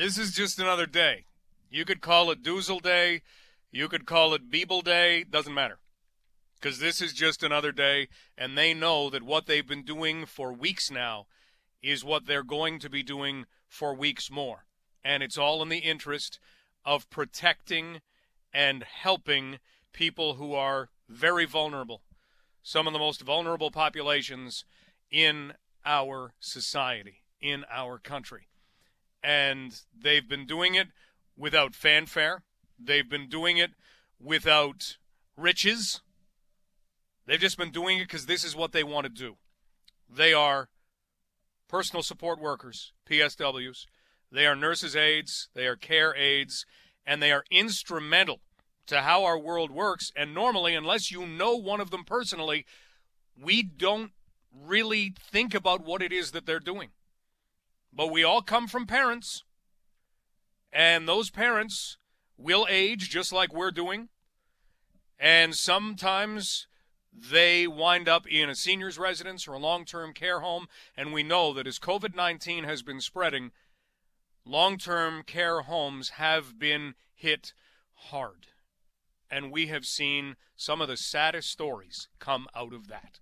This is just another day. You could call it Doozle Day. You could call it Beeble Day. Doesn't matter. Because this is just another day, and they know that what they've been doing for weeks now is what they're going to be doing for weeks more. And it's all in the interest of protecting and helping people who are very vulnerable, some of the most vulnerable populations in our society, in our country. And they've been doing it without fanfare, they've been doing it without riches. They've just been doing it because this is what they want to do. They are personal support workers, PSWs. They are nurses' aides, they are care aides, and they are instrumental to how our world works. And normally, unless you know one of them personally, we don't really think about what it is that they're doing. But we all come from parents, and those parents will age just like we're doing. And sometimes they wind up in a senior's residence or a long term care home. And we know that as COVID 19 has been spreading, long term care homes have been hit hard. And we have seen some of the saddest stories come out of that.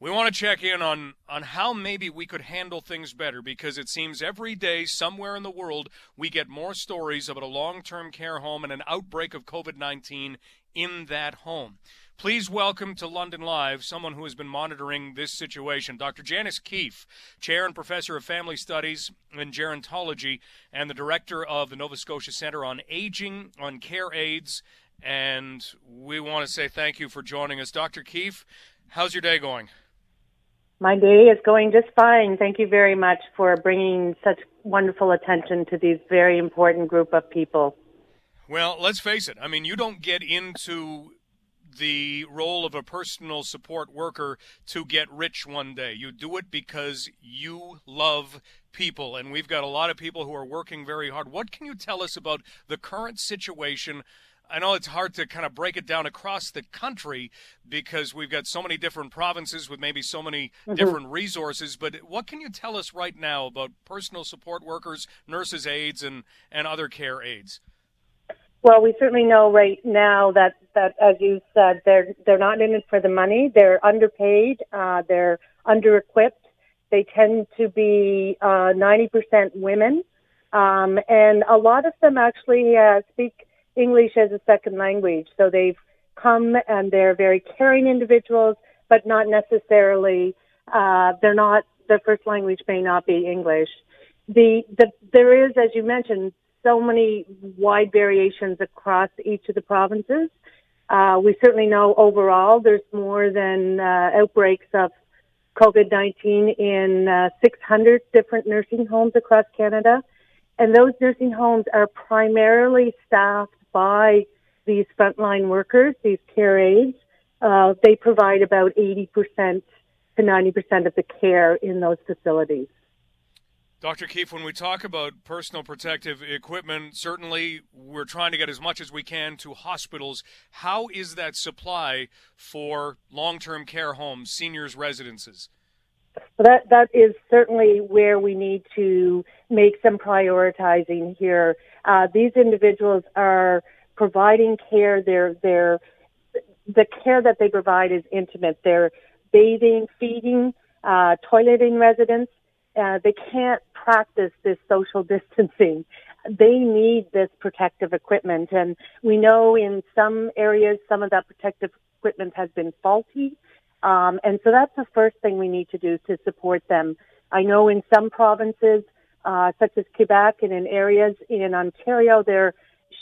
We want to check in on, on how maybe we could handle things better because it seems every day, somewhere in the world, we get more stories about a long term care home and an outbreak of COVID 19 in that home. Please welcome to London Live someone who has been monitoring this situation, Dr. Janice Keefe, Chair and Professor of Family Studies and Gerontology, and the Director of the Nova Scotia Centre on Aging, on Care Aides. And we want to say thank you for joining us. Dr. Keefe, how's your day going? My day is going just fine. Thank you very much for bringing such wonderful attention to these very important group of people. Well, let's face it. I mean, you don't get into the role of a personal support worker to get rich one day. You do it because you love people, and we've got a lot of people who are working very hard. What can you tell us about the current situation? I know it's hard to kind of break it down across the country because we've got so many different provinces with maybe so many mm-hmm. different resources. But what can you tell us right now about personal support workers, nurses' aides, and, and other care aides? Well, we certainly know right now that, that as you said, they're they're not in it for the money. They're underpaid. Uh, they're under-equipped. They tend to be uh, 90% women, um, and a lot of them actually uh, speak English as a second language. So they've come and they're very caring individuals, but not necessarily. Uh, they're not. Their first language may not be English. The, the there is, as you mentioned, so many wide variations across each of the provinces. Uh, we certainly know overall there's more than uh, outbreaks of COVID-19 in uh, 600 different nursing homes across Canada. And those nursing homes are primarily staffed by these frontline workers, these care aides. Uh, they provide about 80% to 90% of the care in those facilities. Dr. Keefe, when we talk about personal protective equipment, certainly we're trying to get as much as we can to hospitals. How is that supply for long term care homes, seniors' residences? That that is certainly where we need to make some prioritizing here. Uh, these individuals are providing care. They're, they're, the care that they provide is intimate. They're bathing, feeding, uh, toileting residents. Uh, they can't practice this social distancing. They need this protective equipment. And we know in some areas, some of that protective equipment has been faulty. Um, and so that's the first thing we need to do to support them. I know in some provinces, uh, such as Quebec and in areas in Ontario, they're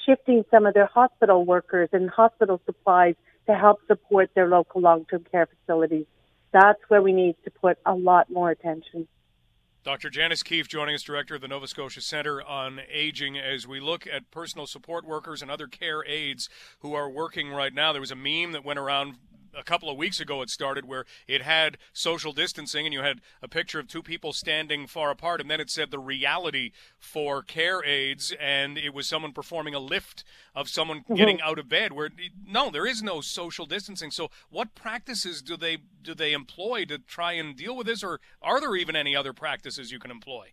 shifting some of their hospital workers and hospital supplies to help support their local long-term care facilities. That's where we need to put a lot more attention. Dr. Janice Keefe joining us, Director of the Nova Scotia Centre on Aging, as we look at personal support workers and other care aides who are working right now. There was a meme that went around a couple of weeks ago it started where it had social distancing and you had a picture of two people standing far apart and then it said the reality for care aides and it was someone performing a lift of someone mm-hmm. getting out of bed where no there is no social distancing so what practices do they do they employ to try and deal with this or are there even any other practices you can employ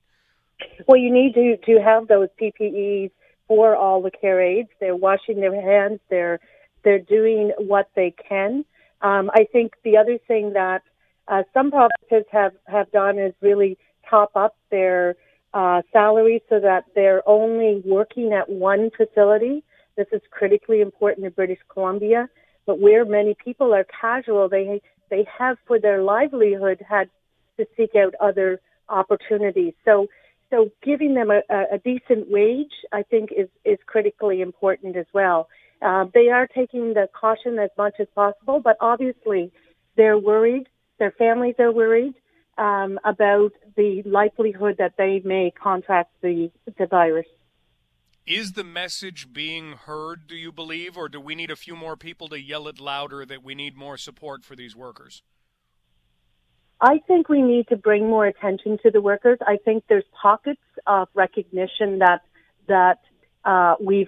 Well, you need to, to have those PPEs for all the care aides. They're washing their hands. They're they're doing what they can. Um, I think the other thing that uh, some provinces have have done is really top up their uh, salaries so that they're only working at one facility. This is critically important in British Columbia, but where many people are casual, they they have for their livelihood had to seek out other opportunities. So so giving them a, a decent wage, I think, is, is critically important as well. Uh, they are taking the caution as much as possible, but obviously they're worried. Their families are worried um, about the likelihood that they may contract the, the virus. Is the message being heard, do you believe, or do we need a few more people to yell it louder that we need more support for these workers? I think we need to bring more attention to the workers. I think there's pockets of recognition that that uh, we've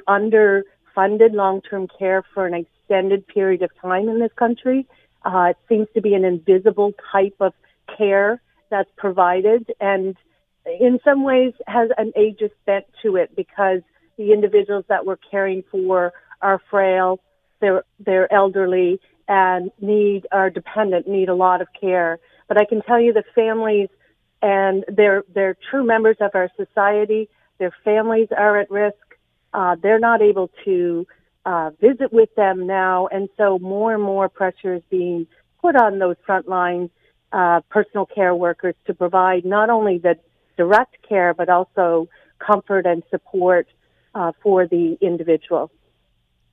underfunded long-term care for an extended period of time in this country. Uh, it seems to be an invisible type of care that's provided, and in some ways has an ageist bent to it because the individuals that we're caring for are frail, they're they're elderly, and need are dependent, need a lot of care. But I can tell you the families and they're they're true members of our society. Their families are at risk. Uh, they're not able to uh, visit with them now, and so more and more pressure is being put on those frontline uh, personal care workers to provide not only the direct care but also comfort and support uh, for the individual.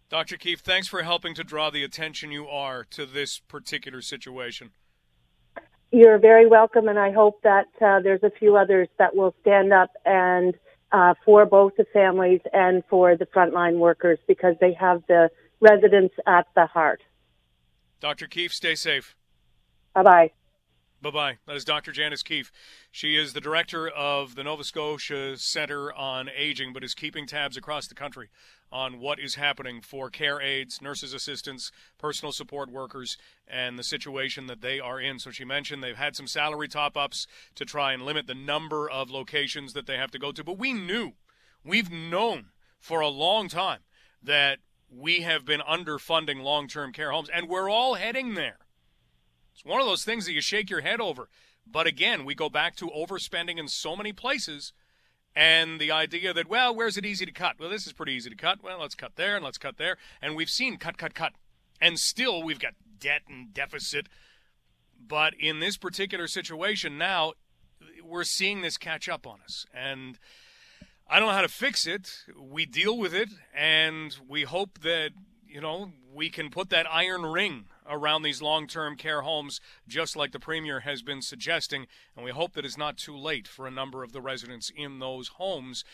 Dr. Keefe, thanks for helping to draw the attention you are to this particular situation. You're very welcome, and I hope that uh, there's a few others that will stand up and uh, for both the families and for the frontline workers because they have the residents at the heart. Dr. Keefe, stay safe. Bye bye. Bye bye. That is Dr. Janice Keefe. She is the director of the Nova Scotia Center on Aging, but is keeping tabs across the country on what is happening for care aides, nurses' assistants, personal support workers, and the situation that they are in. So she mentioned they've had some salary top ups to try and limit the number of locations that they have to go to. But we knew, we've known for a long time that we have been underfunding long term care homes, and we're all heading there. It's one of those things that you shake your head over. But again, we go back to overspending in so many places and the idea that, well, where's it easy to cut? Well, this is pretty easy to cut. Well, let's cut there and let's cut there. And we've seen cut, cut, cut. And still we've got debt and deficit. But in this particular situation now, we're seeing this catch up on us. And I don't know how to fix it. We deal with it and we hope that, you know, we can put that iron ring around these long term care homes, just like the Premier has been suggesting. And we hope that it's not too late for a number of the residents in those homes.